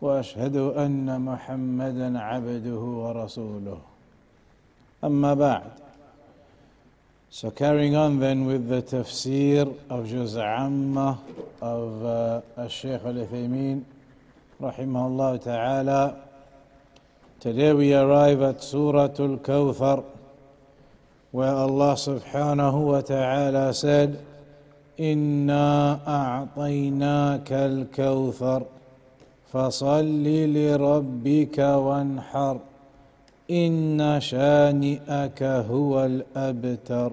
واشهد ان محمدا عبده ورسوله اما بعد So carrying on then with the tafsir of Juz Amma of uh, Shaykh Al-Uthaymeen rahimahullah ta'ala Today we arrive at Surah Al-Kawthar where Allah subhanahu wa ta'ala said إنا أعطيناك الكوثر فصل لربك وانحر إن شانئك هو الأبتر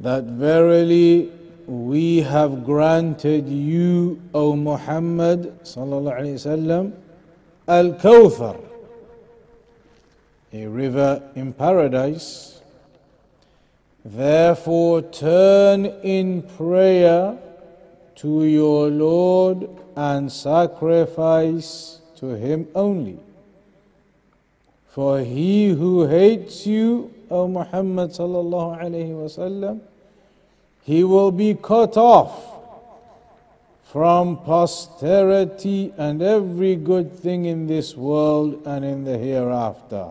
That verily we have granted you, O Muhammad sallallahu alayhi wasallam, Al Kawthar, a river in paradise. Therefore, turn in prayer to your Lord and sacrifice to him only. For he who hates you, O Muhammad sallallahu wasallam, he will be cut off from posterity and every good thing in this world and in the hereafter.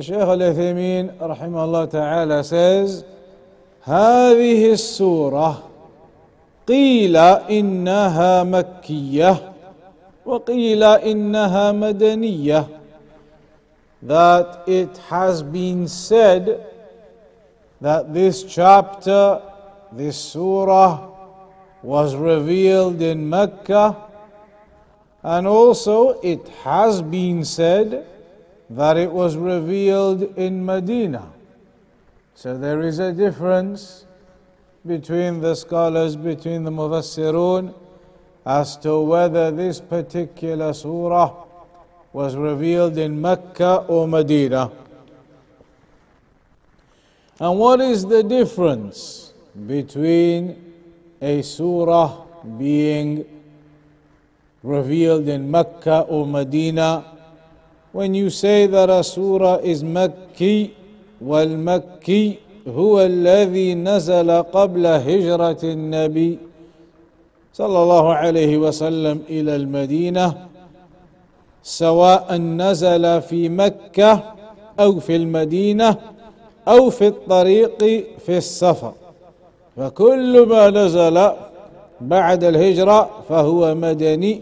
Shaykh al rahimahullah ta'ala says, هذه السورة قيل إنها مكية وقيل إنها مدنية that it has been said that this chapter, this surah, was revealed in Mecca, and also it has been said that it was revealed in Medina. So there is a difference between the scholars, between the Mufassirun, as to whether this particular surah was revealed in Mecca or Medina. And what is the difference between a surah being revealed in Mecca or Medina? When you say that a surah is Makki, والمكي هو الذي نزل قبل هجرة النبي صلى الله عليه وسلم إلى المدينة سواء نزل في مكة أو في المدينة أو في الطريق في السفر. فكل ما نزل بعد الهجرة فهو مدني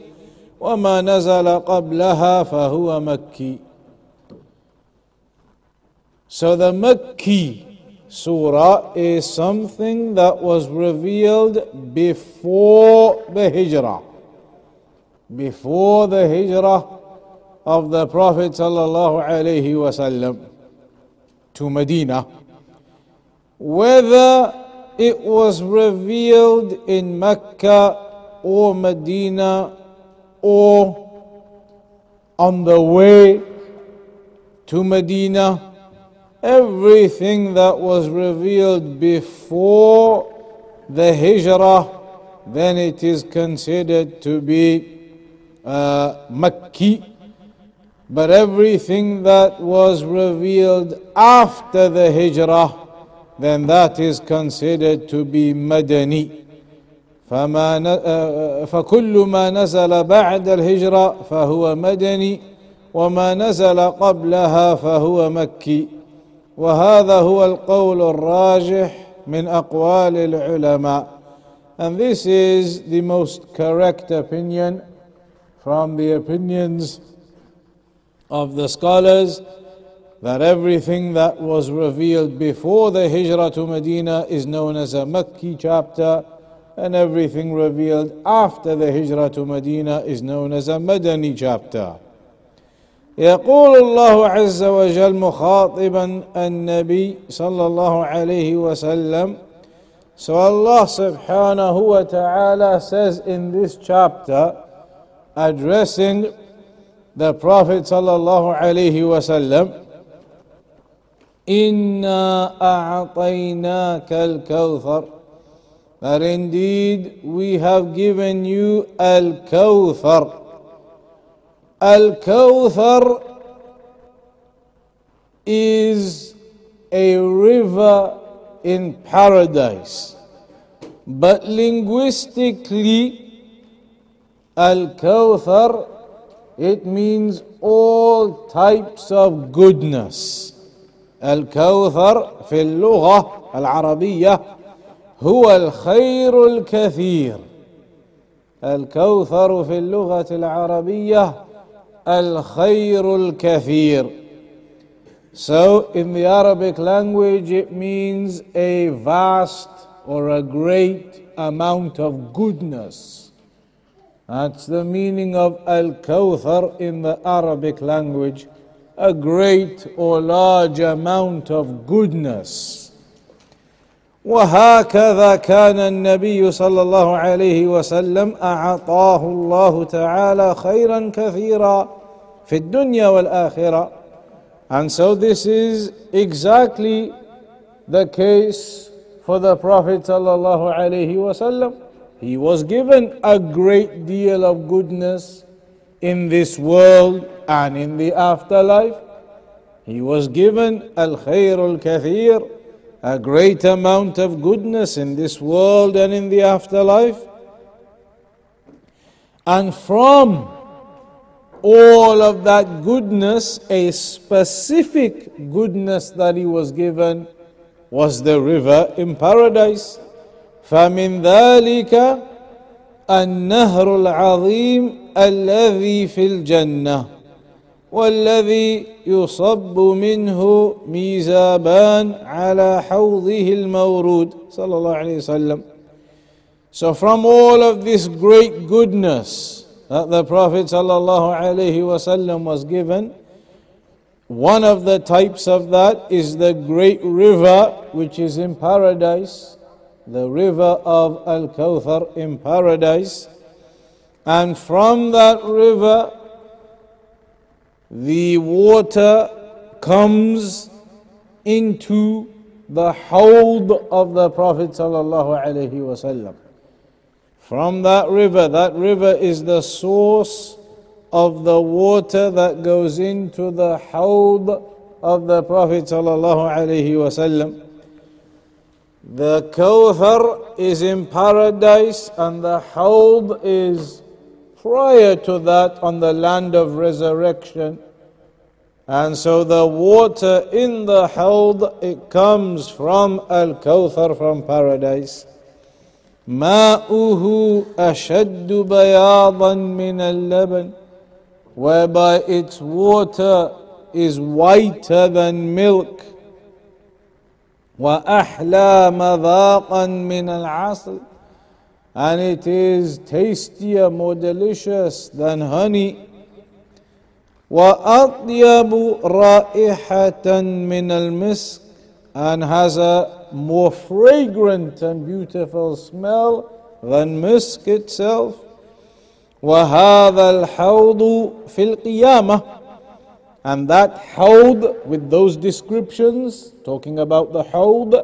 وما نزل قبلها فهو مكي. So the Makki surah is something that was revealed before the Hijrah. Before the Hijrah of the Prophet wasallam to Medina. Whether it was revealed in Mecca or Medina or on the way to Medina, everything that was revealed before the Hijrah, then it is considered to be uh, Makki. But everything that was revealed after the Hijrah, then that is considered to be Madani. فما فكل ما نزل بعد الهجرة فهو مدني وما نزل قبلها فهو مكي وهذا هو القول الراجح من أقوال العلماء and this is the most correct opinion from the opinions of the scholars that everything that was revealed before the Hijrah to Medina is known as a Makki chapter, and everything revealed after the Hijrah to Medina is known as a Madani chapter. يقول الله عز وجل مخاطبا النبي صلى الله عليه وسلم So Allah subhanahu wa ta'ala says in this chapter, addressing the Prophet sallallahu alaihi wasallam, Inna a'tainaka al-kawthar that indeed we have given you al-kawthar. Al-kawthar is a river in paradise. But linguistically, Al Kawthar, it means all types of goodness. الكوثر في اللغة العربية هو الخير الكثير الكوثر في اللغة العربية الخير الكثير So, in the Arabic language, it means a vast or a great amount of goodness. That's the meaning of Al Kawthar in the Arabic language a great or large amount of goodness. وهكذا كان النبي صلى الله عليه وسلم اعطاه الله تعالى خيرا كثيرا في الدنيا والاخره and so this is exactly the case for the Prophet ﷺ. He was given a great deal of goodness in this world and in the afterlife. He was given al khair al kathir, a great amount of goodness in this world and in the afterlife. And from all of that goodness, a specific goodness that he was given was the river in paradise. فمن ذلك النهر العظيم الذي في الجنة والذي يصب منه ميزابان على حوضه المورود صلى الله عليه وسلم So from all of this great goodness that the Prophet ﷺ was given. One of the types of that is the great river which is in paradise, the river of Al Kawthar in paradise. And from that river, the water comes into the hawd of the Prophet sallallahu alaihi wasallam from that river. That river is the source of the water that goes into the hawd of the Prophet ﷺ. The Kawthar is in paradise and the hawd is prior to that on the land of resurrection. And so the water in the hawd, it comes from Al-Kawthar from paradise. ماؤه أشد بياضا من اللبن whereby its water is whiter than milk وأحلى مذاقا من العسل and it is tastier, more delicious than honey. وأطيب رائحة من المسك and has a more fragrant and beautiful smell than musk itself. وهذا الحوض في القيامة and that hawd with those descriptions talking about the hawd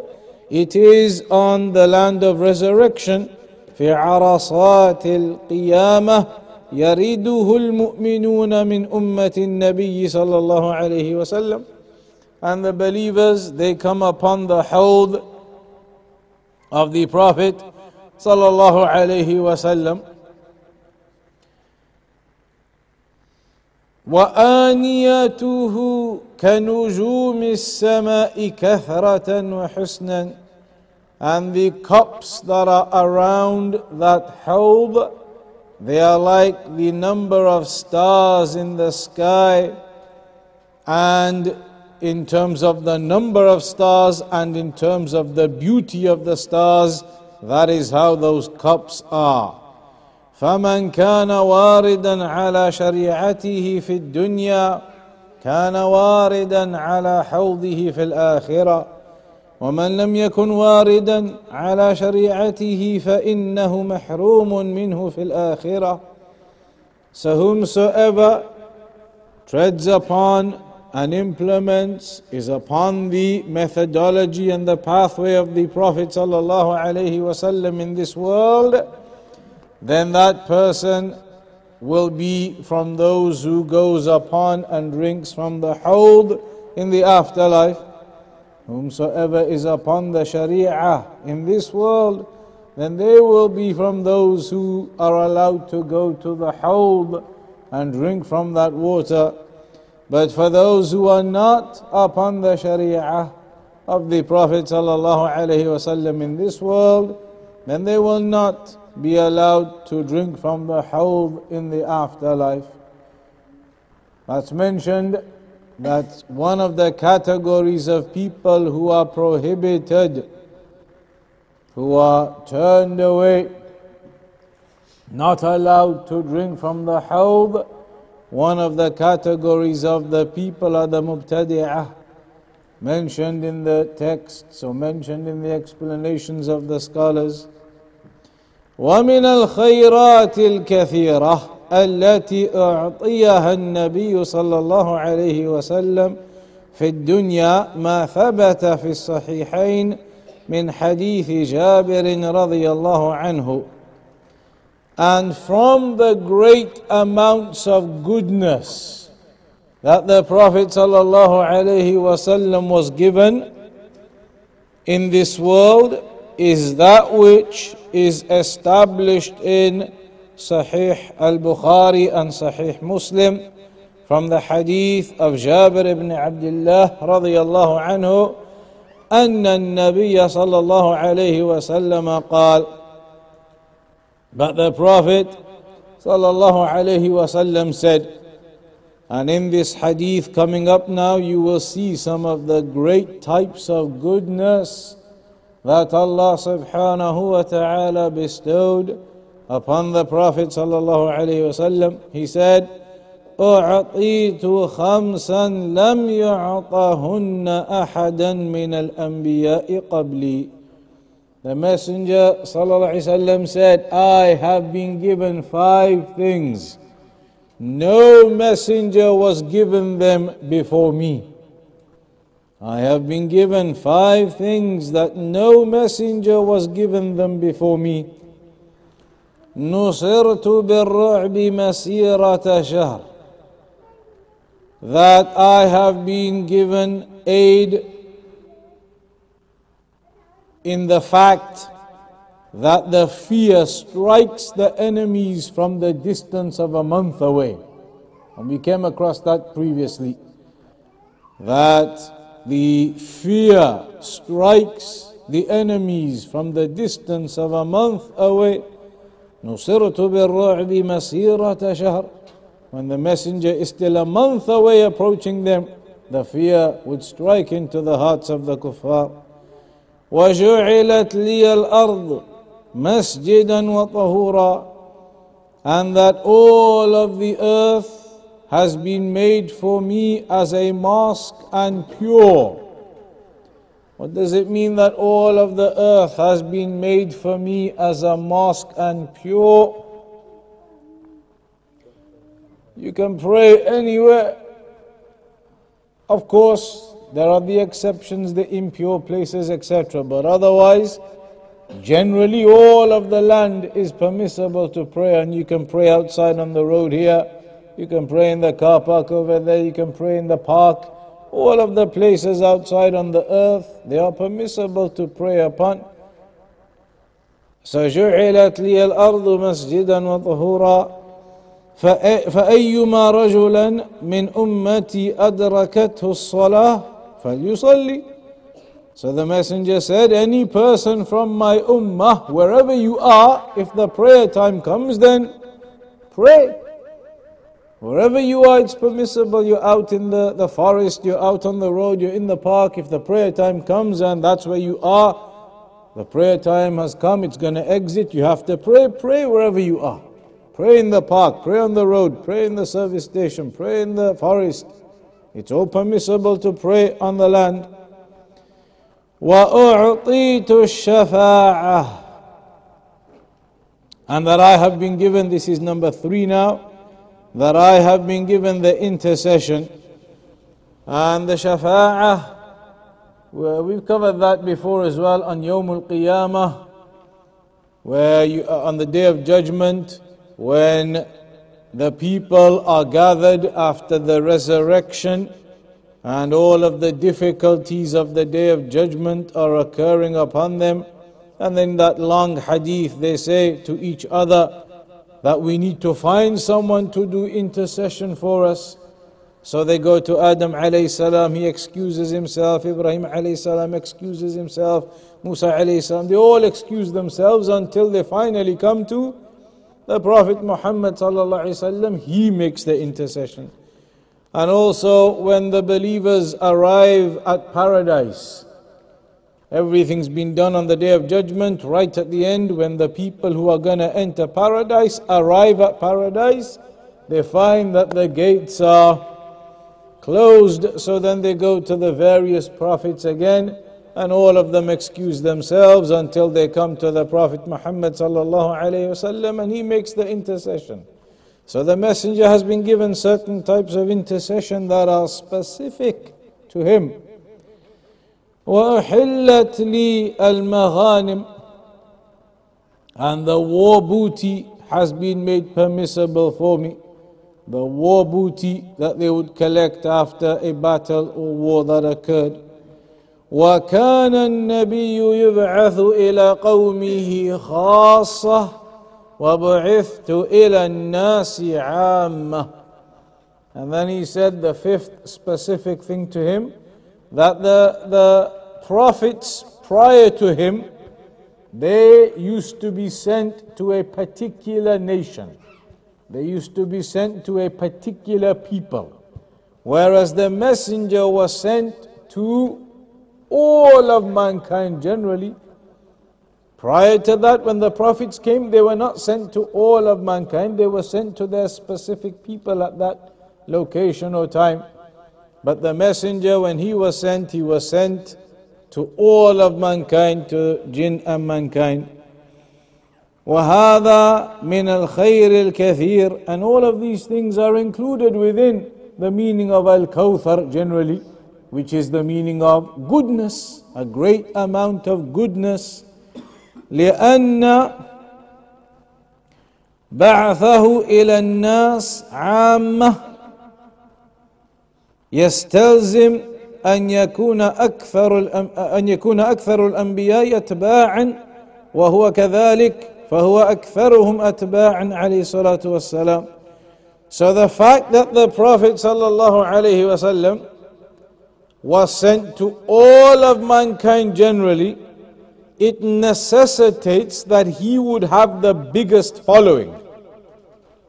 it is on the land of resurrection في عرصات القيامة يريده المؤمنون من أمة النبي صلى الله عليه وسلم and the believers they come upon the hawd of the Prophet sallallahu alaihi wasallam. وآنيته كنجوم السماء كثرة وحسنا and the cups that are around that hawd, they are like the number of stars in the sky and in terms of the number of stars and in terms of the beauty of the stars. That is how those cups are. فمن كان واردا على شريعته في الدنيا كان واردا على حوضه في الآخرة ومن لم يكن واردا على شريعته فإنه محروم منه في الآخرة So whomsoever treads upon and implements is upon the methodology and the pathway of the Prophet ﷺ in this world, then that person will be from those who goes upon and drinks from the hawd in the afterlife. Whomsoever is upon the Sharia in this world, then they will be from those who are allowed to go to the hawd and drink from that water. But for those who are not upon the Sharia of the Prophet ﷺ in this world, then they will not be allowed to drink from the hawd in the afterlife. That's mentioned that one of the categories of people who are prohibited, who are turned away, not allowed to drink from the hawd, one of the categories of the people are the mubtadi'ah, mentioned in the texts or mentioned in the explanations of the scholars. ومن الخيرات الكثيره التي اعطيها النبي صلى الله عليه وسلم في الدنيا ما ثبت في الصحيحين من حديث جابر رضي الله عنه and from the great amounts of goodness that the Prophet ﷺ was given in this world is that which is established in Sahih al Bukhari and Sahih Muslim from the hadith of Jabir ibn Abdullah radiallahu anhu أن النبي صلى الله عليه وسلم قال but the Prophet sallallahu alaihi wasallam said, and in this hadith coming up now, you will see some of the great types of goodness that Allah subhanahu wa ta'ala bestowed upon the Prophet sallallahu alaihi wasallam. He said, أعطيت خمسا لم يعطهن أحدا من الأنبياء قبلي the Messenger وسلم, said, I have been given five things. No messenger was given them before me. I have been given five things that no messenger was given them before me. نصرت بالرعب مسيرة شهر that I have been given aid in the fact that the fear strikes the enemies from the distance of a month away. And we came across that previously. That the fear strikes the enemies from the distance of a month away. نصرت بالرعب مسيرة شهر When the messenger is still a month away approaching them, the fear would strike into the hearts of the kuffar. وجعلت لي الأرض مسجدا وطهورا and that all of the earth has been made for me as a mosque and pure. What does it mean that all of the earth has been made for me as a mosque and pure? You can pray anywhere. Of course, there are the exceptions, the impure places, etc. But otherwise, generally all of the land is permissible to pray, and you can pray outside on the road here, you can pray in the car park over there, you can pray in the park. All of the places outside on the earth, they are permissible to pray upon. فجعلت لي الأرض مسجدا وطهورا فأيما رجلا من أمتي أدركته الصلاة فَلْيُصَلِّ So the messenger said, any person from my ummah, wherever you are, if the prayer time comes, then pray. Wherever you are, it's permissible. You're out in the, the forest, you're out on the road, you're in the park. If the prayer time comes and that's where you are, the prayer time has come, it's going to exit, you have to pray. Pray wherever you are. Pray in the park, pray on the road, pray in the service station, pray in the forest. It's all permissible to pray on the land. وأعطيت الشفاعة and that I have been given, this is number three now, that I have been given the intercession and the shafa'ah. We've covered that before as well on Yawm al Qiyamah, where you, uh, on the day of judgment, when the people are gathered after the resurrection and all of the difficulties of the day of judgment are occurring upon them. And then that long hadith, they say to each other that we need to find someone to do intercession for us. So they go to Adam alayhi salam, he excuses himself, Ibrahim alayhi salam excuses himself, Musa alayhi salam, they all excuse themselves until they finally come to the Prophet Muhammad wasallam, he makes the intercession. And also when the believers arrive at paradise, Everything's been done on the day of judgment, right at the end, when the people who are going to enter paradise arrive at paradise, they find that the gates are closed. So then they go to the various prophets again, and all of them excuse themselves until they come to the Prophet Muhammad wasallam, and he makes the intercession. So the messenger has been given certain types of intercession that are specific to him. وأحلت لي المغانم and the war booty has been made permissible for me. The war booty that they would collect after a battle or war that occurred. وكان النبي يبعث إلى قومه خاصة وبعثت إلى الناس عامة. And then he said the fifth specific thing to him that the, the prophets prior to him, they used to be sent to a particular nation. They used to be sent to a particular people. Whereas the messenger was sent to all of mankind generally. Prior to that, when the prophets came, they were not sent to all of mankind, they were sent to their specific people at that location or time. But the messenger, when he was sent, he was sent to all of mankind, to jinn and mankind. وهذا من الخير الكثير and all of these things are included within the meaning of al-kawthar generally which is the meaning of goodness a great amount of goodness لأن بعثه إلى الناس عامة يستلزم أن يكون أكثر أن يكون أكثر الأنبياء أتباعا وهو كذلك فهو أكثرهم أتباعا عليه الصلاة والسلام So the fact that the Prophet sallallahu alaihi wasallam was sent to all of mankind generally, it necessitates that he would have the biggest following.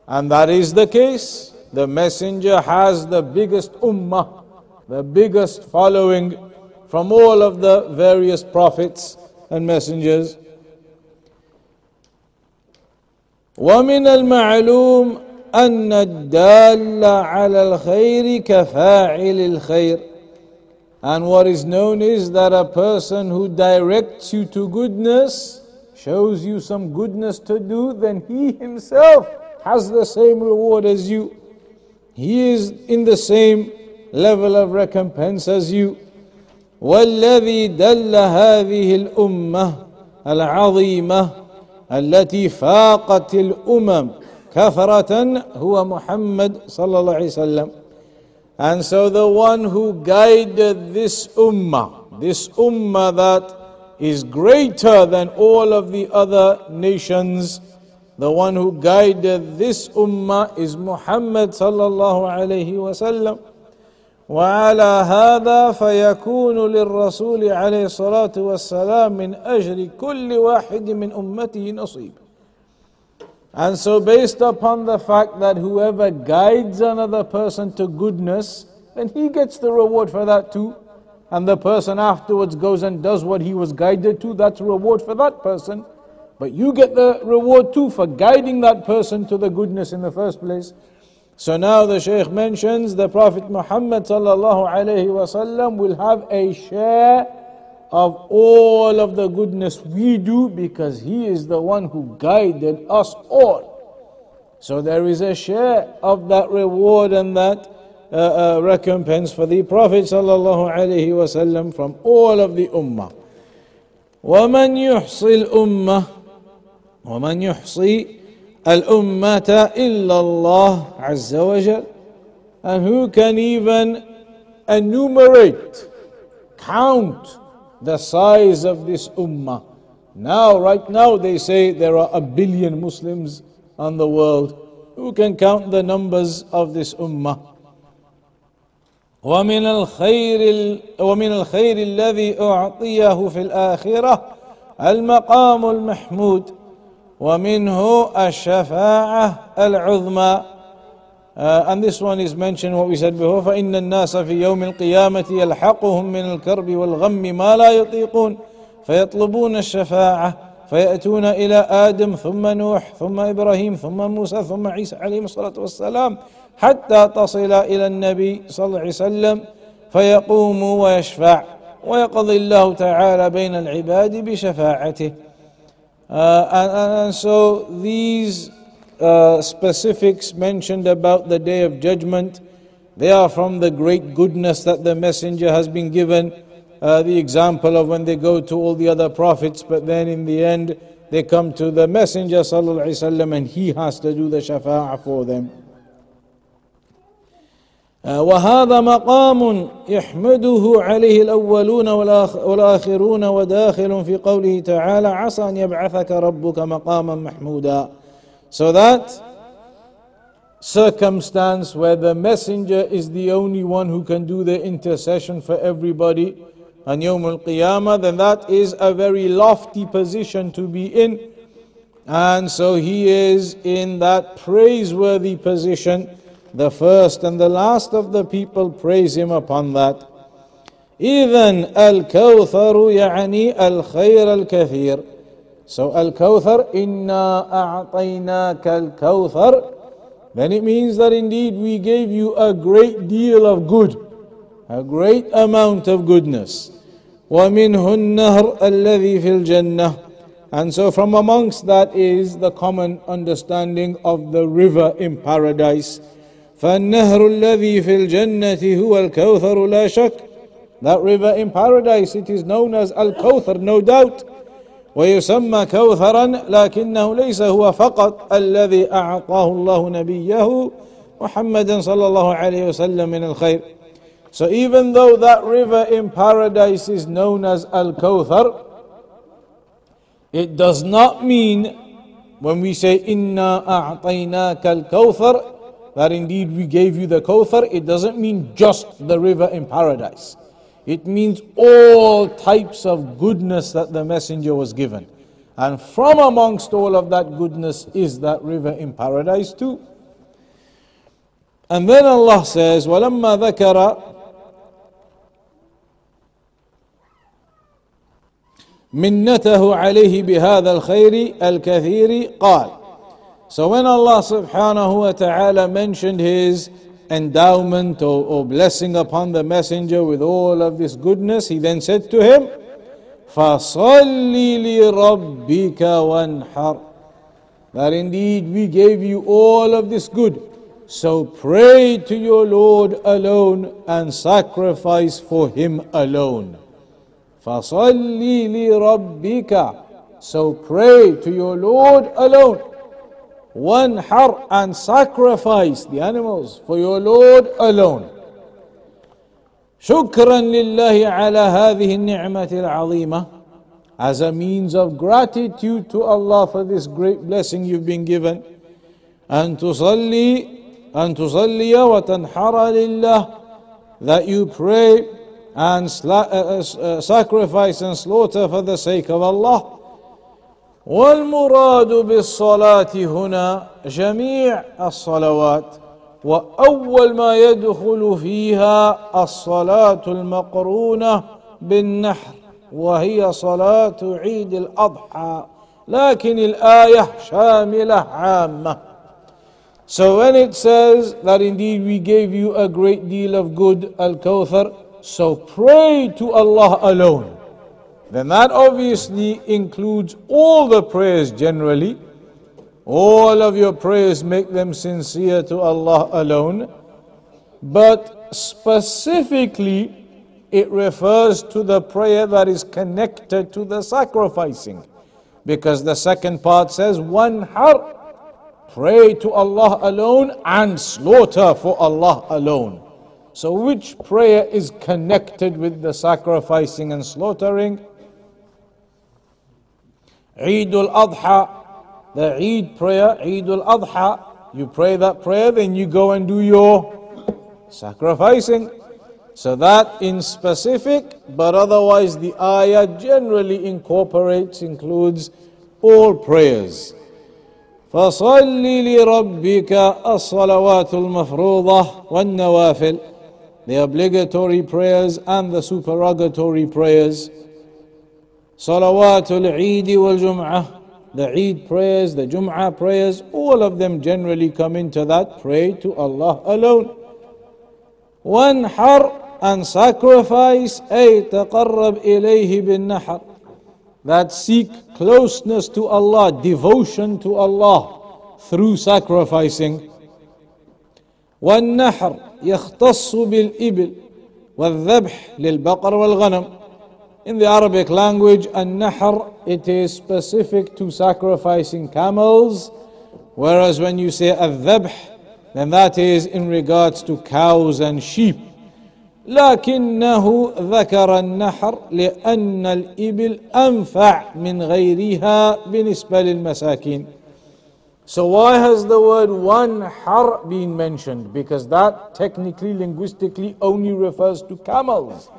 And that is the case. The messenger has the biggest ummah, the biggest following from all of the various prophets and messengers. ومن المعلوم أن الدال على الخير كفاعل الخير and what is known is that a person who directs you to goodness, shows you some goodness to do, then he himself has the same reward as you. He is in the same level of recompense as you. والذي دل هذه الأمة العظيمة التي فاقت الأمم كثرة هو محمد صلى الله عليه وسلم. And so the one who guided this ummah, this ummah that is greater than all of the other nations, the one who guided this ummah is Muhammad sallallahu alayhi wasallam. وعلى هذا فيكون للرسول عليه الصلاة والسلام من أجر كل واحد من أمته نصيب. and so based upon the fact that whoever guides another person to goodness, then he gets the reward for that too. And the person afterwards goes and does what he was guided to, that's reward for that person. But you get the reward too for guiding that person to the goodness in the first place. So now the Shaykh mentions the Prophet Muhammad will have a share of all of the goodness we do because He is the one who guided us all. So there is a share of that reward and that uh, uh, recompense for the Prophet sallallahu alaihi wasallam from all of the ummah. ومن يحصي الأمة ومن يحصي الأمة إلا الله عز وجل and who can even enumerate count the size of this ummah. Now, right now, they say there are a billion Muslims on the world. Who can count the numbers of this ummah? ومن الخير ومن الخير الذي أعطيه في الآخرة المقام المحمود ومنه الشفاعة العظمى Uh, and this one is mentioned what we said before فإن الناس في يوم القيامة يلحقهم من الكرب والغم ما لا يطيقون فيطلبون الشفاعة فيأتون إلى آدم ثم نوح ثم إبراهيم ثم موسى ثم عيسى عليه الصلاة والسلام حتى تصل إلى النبي صلى الله عليه وسلم فيقوم ويشفع ويقضي الله تعالى بين العباد بشفاعته. Uh, and, and so these uh, specifics mentioned about the day of judgment. They are from the great goodness that the messenger has been given. Uh, the example of when they go to all the other prophets, but then in the end they come to the messenger وسلم, and he has to do the shafa'ah for them. وهذا مقام يحمده عليه الأولون والآخرون وداخل في قوله تعالى عسى أن يبعثك ربك مقاما محمودا so that circumstance where the messenger is the only one who can do the intercession for everybody on Yawm al Qiyamah, then that is a very lofty position to be in. And so he is in that praiseworthy position. The first and the last of the people praise him upon that. إذن الكوثر يعني الخير الكثير so Al Kawthar, Inna a'tainaka al Kawthar. Then it means that indeed we gave you a great deal of good, a great amount of goodness. وَمِنْهُ النَّهْرُ الَّذِي فِي الْجَنَّةِ And so from amongst that is the common understanding of the river in paradise. فالنهر الذي في الجنة هو الكوثر لا شك. That river in paradise, it is known as Al-Kawthar, no doubt. ويسمى كوثرا لكنه ليس هو فقط الذي اعطاه الله نبيه محمدا صلى الله عليه وسلم من الخير So even though that river in paradise is known as Al-Kawthar, it does not mean when we say Inna a'tainaka al-Kawthar that indeed we gave you the Kawthar, it doesn't mean just the river in paradise. It means all types of goodness that the messenger was given. And from amongst all of that goodness is that river in paradise too. And then Allah says, وَلَمَّا ذَكَرَ منته عليه بهذا الخير الكثير قال So when Allah subhanahu wa ta'ala mentioned his endowment or, or blessing upon the messenger with all of this goodness, he then said to him, فَصَلِّ لِرَبِّكَ وَانْحَرْ That indeed we gave you all of this good. So pray to your Lord alone and sacrifice for Him alone. فَصَلِّ لِرَبِّكَ So pray to your Lord alone wa-nhar and sacrifice the animals for your Lord alone. شكرا لله على هذه النعمة العظيمة as a means of gratitude to Allah for this great blessing you've been given. أن تصلي أن تصلي وتنحر لله that you pray and sla- uh, uh, uh, sacrifice and slaughter for the sake of Allah. والمراد بالصلاة هنا جميع الصلوات وأول ما يدخل فيها الصلاة المقرونة بالنحر وهي صلاة عيد الأضحى لكن الآية شاملة عامة So when it says that indeed we gave you a great deal of good, Al-Kawthar, so pray to Allah alone. Then that obviously includes all the prayers generally. All of your prayers make them sincere to Allah alone. But specifically, it refers to the prayer that is connected to the sacrificing. Because the second part says, wa-nhar, pray to Allah alone and slaughter for Allah alone. So, which prayer is connected with the sacrificing and slaughtering? Eid al Adha, the Eid prayer, Eid al Adha, you pray that prayer, then you go and do your sacrificing. So that in specific, but otherwise the ayah generally incorporates, includes all prayers. فصل لربك الصلوات المفروضة والنوافل the obligatory prayers and the supererogatory prayers Salawatul Eid wal Jum'ah, the Eid prayers, the Jum'ah prayers, all of them generally come into that pray to Allah alone. Wa-nhar and sacrifice, ay taqarrab ilayhi bin nahar. That seek closeness to Allah, devotion to Allah through sacrificing. والنحر يختص بالإبل والذبح wal ghanam. In the Arabic language, an nahr, it is specific to sacrificing camels, whereas when you say a dhabh, then that is in regards to cows and sheep. لكنه ذكر النحر لأن الإبل أنفع من غيرها بالنسبة للمساكين. So why has the word wa-nhar been mentioned? Because that technically, linguistically only refers to camels.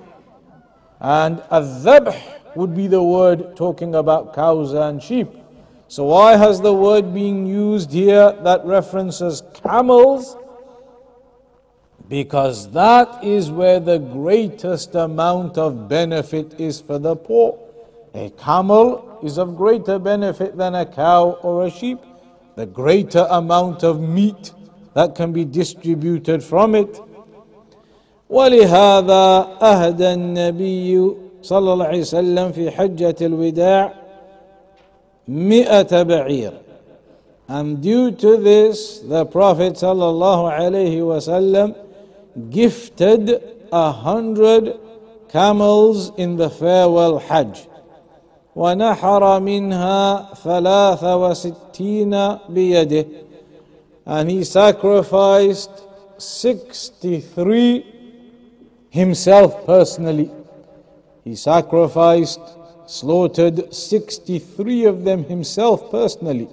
And al would be the word talking about cows and sheep. So why has the word being used here that references camels? Because that is where the greatest amount of benefit is for the poor. A camel is of greater benefit than a cow or a sheep. The greater amount of meat that can be distributed from it ولهذا أهدى النبي صلى الله عليه وسلم في حجة الوداع مئة بعير. And due to this the Prophet صلى الله عليه وسلم gifted a hundred camels in the farewell Hajj. ونحر منها ثلاثة وستين بيده. And he sacrificed 63 himself personally. He sacrificed, slaughtered 63 of them himself personally.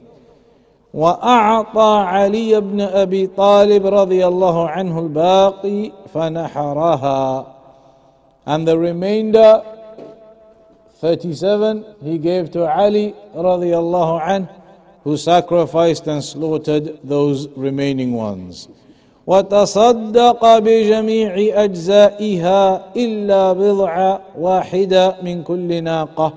وأعطى علي بن أبي طالب رضي الله عنه الباقي فنحرها and the remainder 37 he gave to Ali رضي الله عنه who sacrificed and slaughtered those remaining ones وتصدق بجميع أجزائها إلا بضع واحدة من كل ناقة.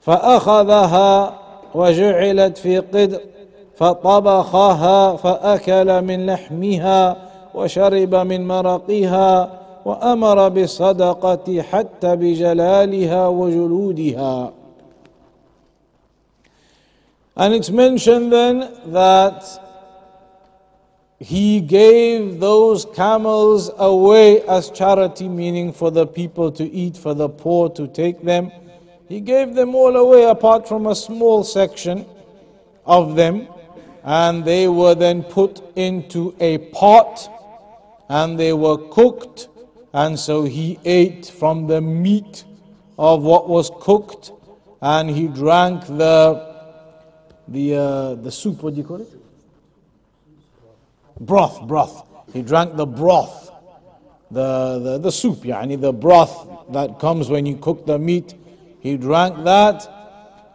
فأخذها وجعلت في قدر فطبخها فأكل من لحمها وشرب من مرقها وأمر بالصدقة حتى بجلالها وجلودها. And it's mentioned then that he gave those camels away as charity, meaning for the people to eat, for the poor to take them. He gave them all away apart from a small section of them, and they were then put into a pot and they were cooked, and so he ate from the meat of what was cooked and he drank the the uh, the soup what do you call it broth, broth. He drank the broth, the, the, the soup, yani the broth that comes when you cook the meat. He drank that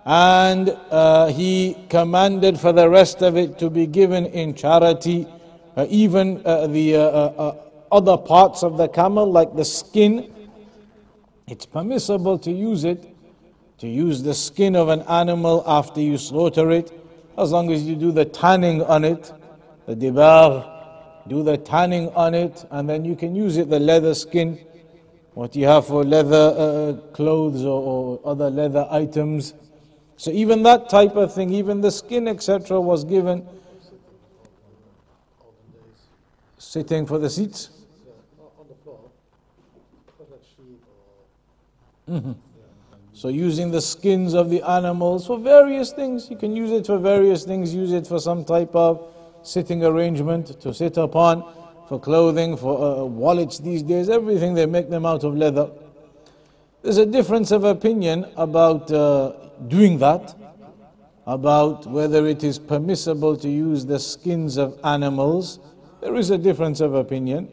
and uh, he commanded for the rest of it to be given in charity. Uh, even uh, the uh, uh, uh, other parts of the camel, like the skin, it's permissible to use it, to use the skin of an animal after you slaughter it, as long as you do the tanning on it the dibagh, do the tanning on it, and then you can use it, the leather skin. what you have for leather uh, clothes or, or other leather items. So even that type of thing, even the skin, etc., was given sitting for the seats. Mm-hmm. So using the skins of the animals for various things. You can use it for various things. Use it for some type of sitting arrangement to sit upon, for clothing, for uh, wallets these days. Everything they make them out of leather. There's a difference of opinion about uh, doing that, about whether it is permissible to use the skins of animals. There is a difference of opinion.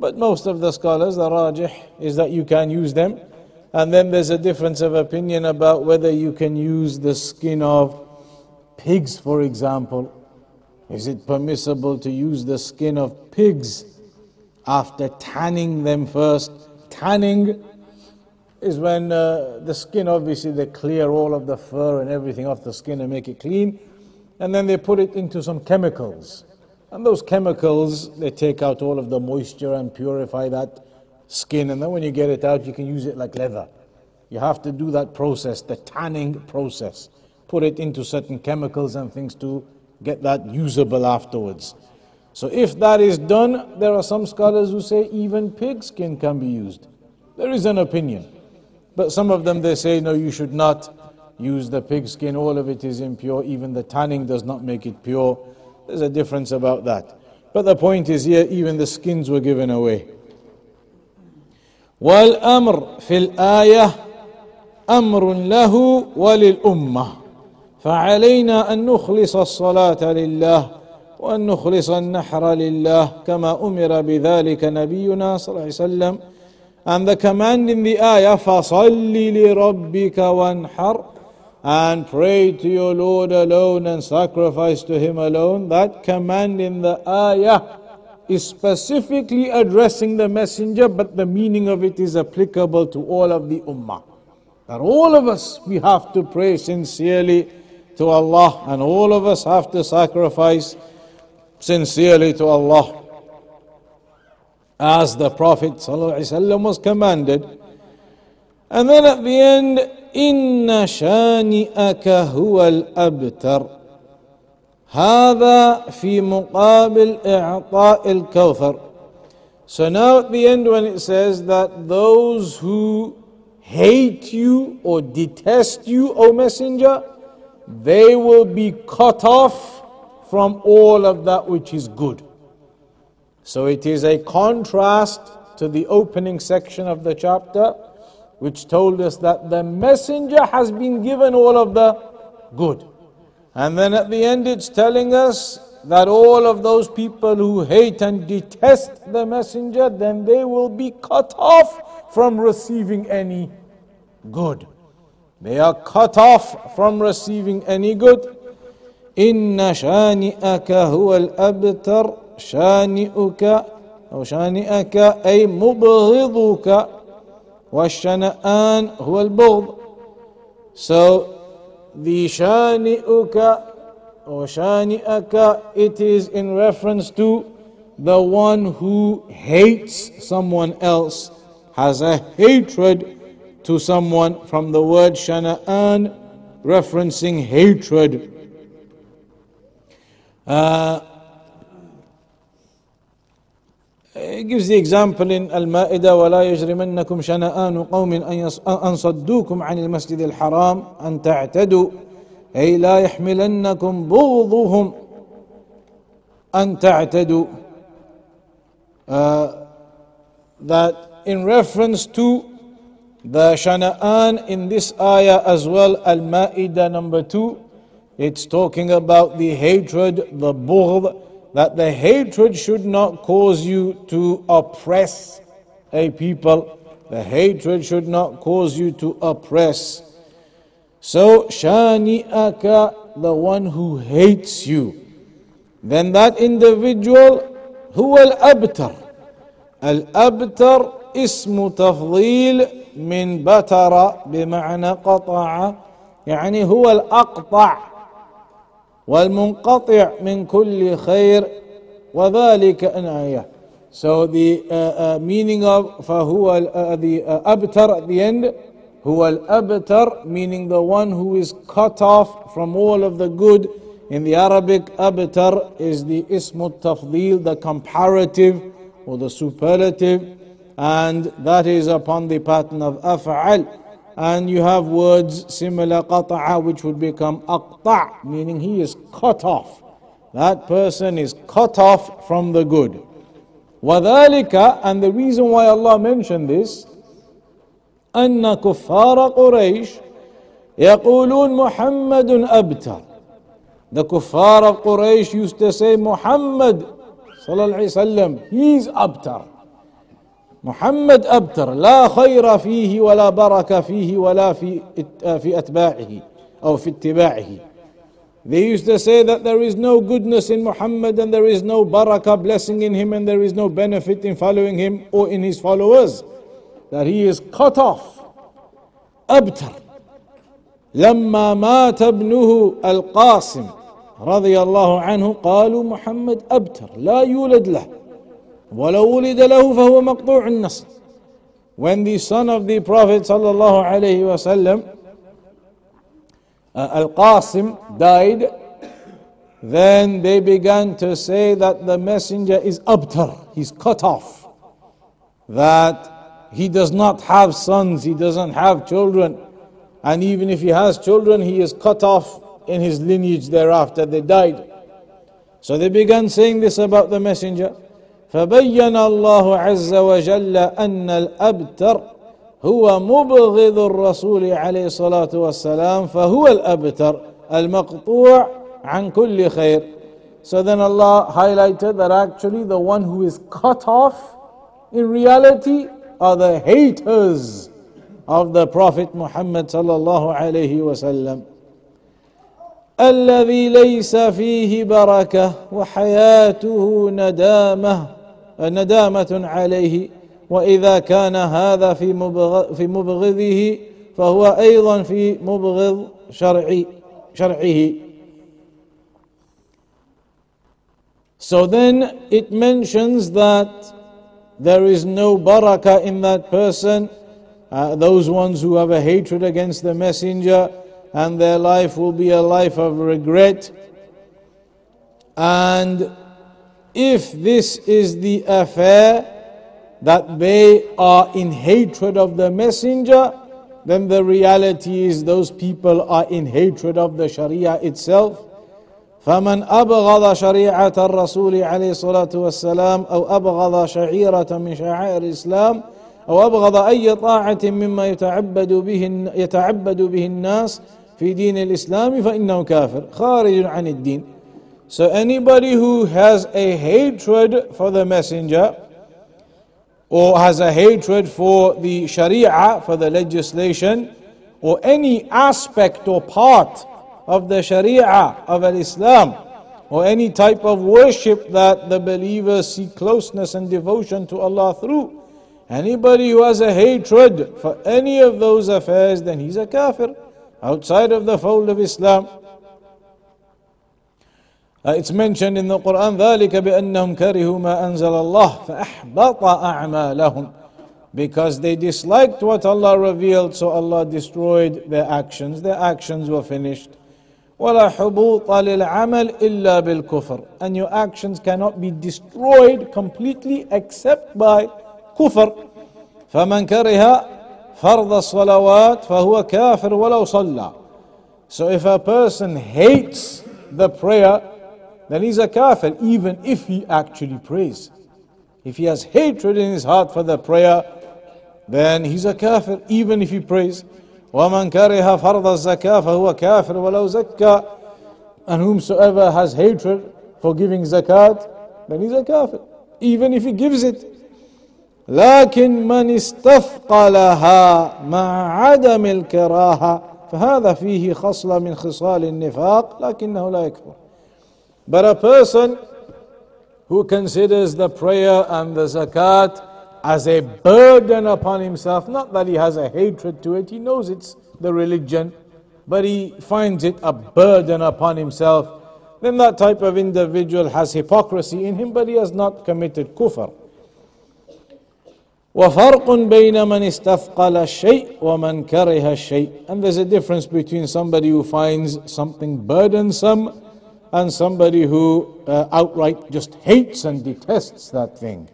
But most of the scholars, the rajih, is that you can use them. And then there's a difference of opinion about whether you can use the skin of pigs, for example. Is it permissible to use the skin of pigs after tanning them first? Tanning is when uh, the skin, obviously, they clear all of the fur and everything off the skin and make it clean. And then they put it into some chemicals. And those chemicals, they take out all of the moisture and purify that skin, and then when you get it out, you can use it like leather. You have to do that process, the tanning process. Put it into certain chemicals and things to get that usable afterwards. So, if that is done, there are some scholars who say even pig skin can be used. There is an opinion. But some of them they say, no, you should not use the pig skin, all of it is impure, even the tanning does not make it pure. There's a difference about that. But the point is here, even the skins were given away. والامر في الايه امر له وللامه فعلينا ان نخلص الصلاه لله وان نخلص النحر لله كما امر بذلك نبينا صلى الله عليه وسلم and the command in the ayah فصل لربك وانحر and pray to your Lord alone and sacrifice to him alone that command in the ayah is specifically addressing the messenger, but the meaning of it is applicable to all of the ummah. That all of us, we have to pray sincerely to Allah, and all of us have to sacrifice sincerely to Allah. As the Prophet ﷺ was commanded. And then at the end, إن شانئك هو الأبتر هذا في مقابل إعطاء الكوثر So now at the end when it says that those who hate you or detest you, O Messenger, they will be cut off from all of that which is good. So it is a contrast to the opening section of the chapter, which told us that the messenger has been given all of the good. And then at the end, it's telling us that all of those people who hate and detest the messenger, then they will be cut off from receiving any good. They are cut off from receiving any good. إن شانئك هو الأبتر شانئك أو شانئك أي مبغضك والشنآن هو البغض So the shani'uka or shani'aka, it is in reference to the one who hates someone else, has a hatred to someone from the word shana'an, referencing hatred. Uh, it gives the example in Al-Ma'idah ولا يجرمنكم شنآن قوم أن صدوكم عن المسجد الحرام أن تعتدوا أي لا يحملنكم بغضهم أن تعتدوا uh, that in reference to the Shana'an in this ayah as well, Al-Ma'idah number two, it's talking about the hatred, the bughd, that the hatred should not cause you to oppress a people. The hatred should not cause you to oppress. So, shani'aka, the one who hates you. Then that individual, هو الأبتر. الأبتر اسم تفضيل من بتر بمعنى قطع يعني هو الأقطع والمنقطع من كل خير وذلك أن آية So the uh, uh, meaning of فهو uh, the uh, abtar at the end, هو الأبتر meaning the one who is cut off from all of the good. In the Arabic, abtar is the ism tafdil, the comparative or the superlative, and that is upon the pattern of af'al. And you have words similar qata'a, which would become aqta', meaning he is cut off. That person is cut off from the good. وذلك and the reason why Allah mentioned this أن كفار قريش يقولون محمد أبتر The kuffar of Quraysh used to say Muhammad صلى الله عليه وسلم he's abtar محمد أبتر لا خير فيه ولا بركة فيه ولا في في أتباعه أو في اتباعه They used to say that there is no goodness in Muhammad and there is no barakah blessing in him and there is no benefit in following him or in his followers. That he is cut off. أبتر لما مات ابنه القاسم رضي الله عنه قالوا محمد أبتر لا يولد له ولو ولد له فهو مقطوع النسل When the son of the Prophet صلى الله عليه وسلم uh, Al Qasim died, then they began to say that the messenger is abtar, he's cut off, that he does not have sons, he doesn't have children, and even if he has children, he is cut off in his lineage thereafter, they died. So they began saying this about the messenger. فبين الله عز وجل أن الأبتر هو مبغض الرسول عليه الصلاة والسلام فهو الأبتر المقطوع عن كل خير. So then Allah highlighted that actually the one who is cut off in reality are the haters of the Prophet Muhammad الله عليه وسلم الذي ليس فيه بركة وحياته ندامة ندامة عليه واذا كان هذا في مبغ في مبغضه فهو ايضا في مبغض شرعي شرعه So then it mentions that there is no barakah in that person, uh, those ones who have a hatred against the messenger, and their life will be a life of regret. And if this is the affair, that they are in hatred of the messenger, then the reality is those people are in hatred of the Sharia itself. فمن أبغض شريعة الرسول عليه الصلاة والسلام أو أبغض شعيرة من شعائر الإسلام أو أبغض أي طاعة مما يتعبد به يتعبد به الناس في دين الإسلام فإنه كافر خارج عن الدين. so anybody who has a hatred for the messenger or has a hatred for the Sharia, for the legislation, or any aspect or part of the Sharia of Islam, or any type of worship that the believers seek closeness and devotion to Allah through. Anybody who has a hatred for any of those affairs, then he's a kafir outside of the fold of Islam. Uh, it's mentioned in the Quran ذلك بأنهم كرهوا ما أنزل الله فأحبط أعمالهم because they disliked what Allah revealed so Allah destroyed their actions their actions were finished ولا حبوط للعمل إلا بالكفر and your actions cannot be destroyed completely except by كفر فمن كره فرض الصلوات فهو كافر ولو صلى so if a person hates the prayer then he's a kafir, even if he actually prays. If he has hatred in his heart for the prayer, then he's a kafir, even if he prays. وَمَنْ كَرِهَ فَرْضَ الزَّكَاةِ فَهُوَ كَافِرٌ وَلَوْ زَكَّى And whomsoever has hatred for giving zakat, then he's a kafir, even if he gives it. لكن من استثقلها مع عدم الكراهة فهذا فيه خصلة من خصال النفاق لكنه لا يكفر but a person who considers the prayer and the zakat as a burden upon himself, not that he has a hatred to it, he knows it's the religion, but he finds it a burden upon himself, then that type of individual has hypocrisy in him, but he has not committed kufr. وفرق بين من استثقل الشيء ومن كره الشيء and there's a difference between somebody who finds something burdensome and somebody who uh, outright just hates and detests that thing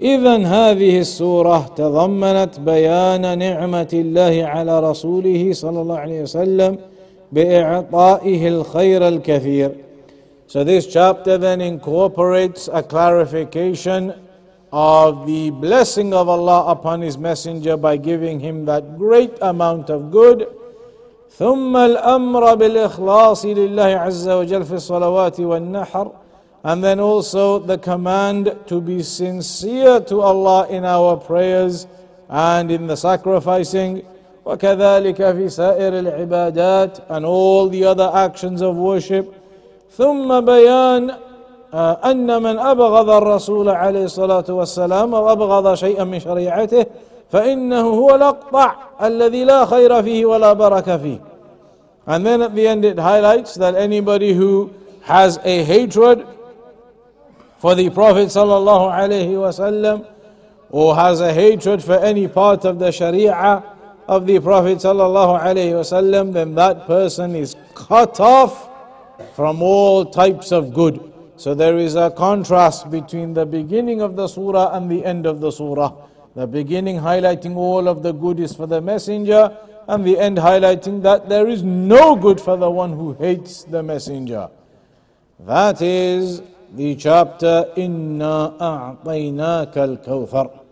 إذا هذه السورة تضمنت بيان نعمة الله على رسوله صلى الله عليه وسلم بإعطائه الخير الكثير So this chapter then incorporates a clarification of the blessing of Allah upon His Messenger by giving him that great amount of good. ثم الأمر بالإخلاص لله عز وجل في الصلوات والنحر. And then also the command to be sincere to Allah in our prayers and in the sacrificing. وكذلك في سائر العبادات and all the other actions of worship. ثم بيان أن من أبغض الرسول عليه الصلاة والسلام أو أبغض شيئا من شريعته فإنه هو الأقطع الذي لا خير فيه ولا بركة فيه And then at the end it highlights that anybody who has a hatred for the Prophet sallallahu alaihi wasallam or has a hatred for any part of the Sharia of the Prophet sallallahu alaihi wasallam, then that person is cut off from all types of good. So there is a contrast between the beginning of the surah and the end of the surah. The beginning highlighting all of the good is for the messenger, and the end highlighting that there is no good for the one who hates the messenger. That is the chapter Inna A'tainaka al-Kawthar.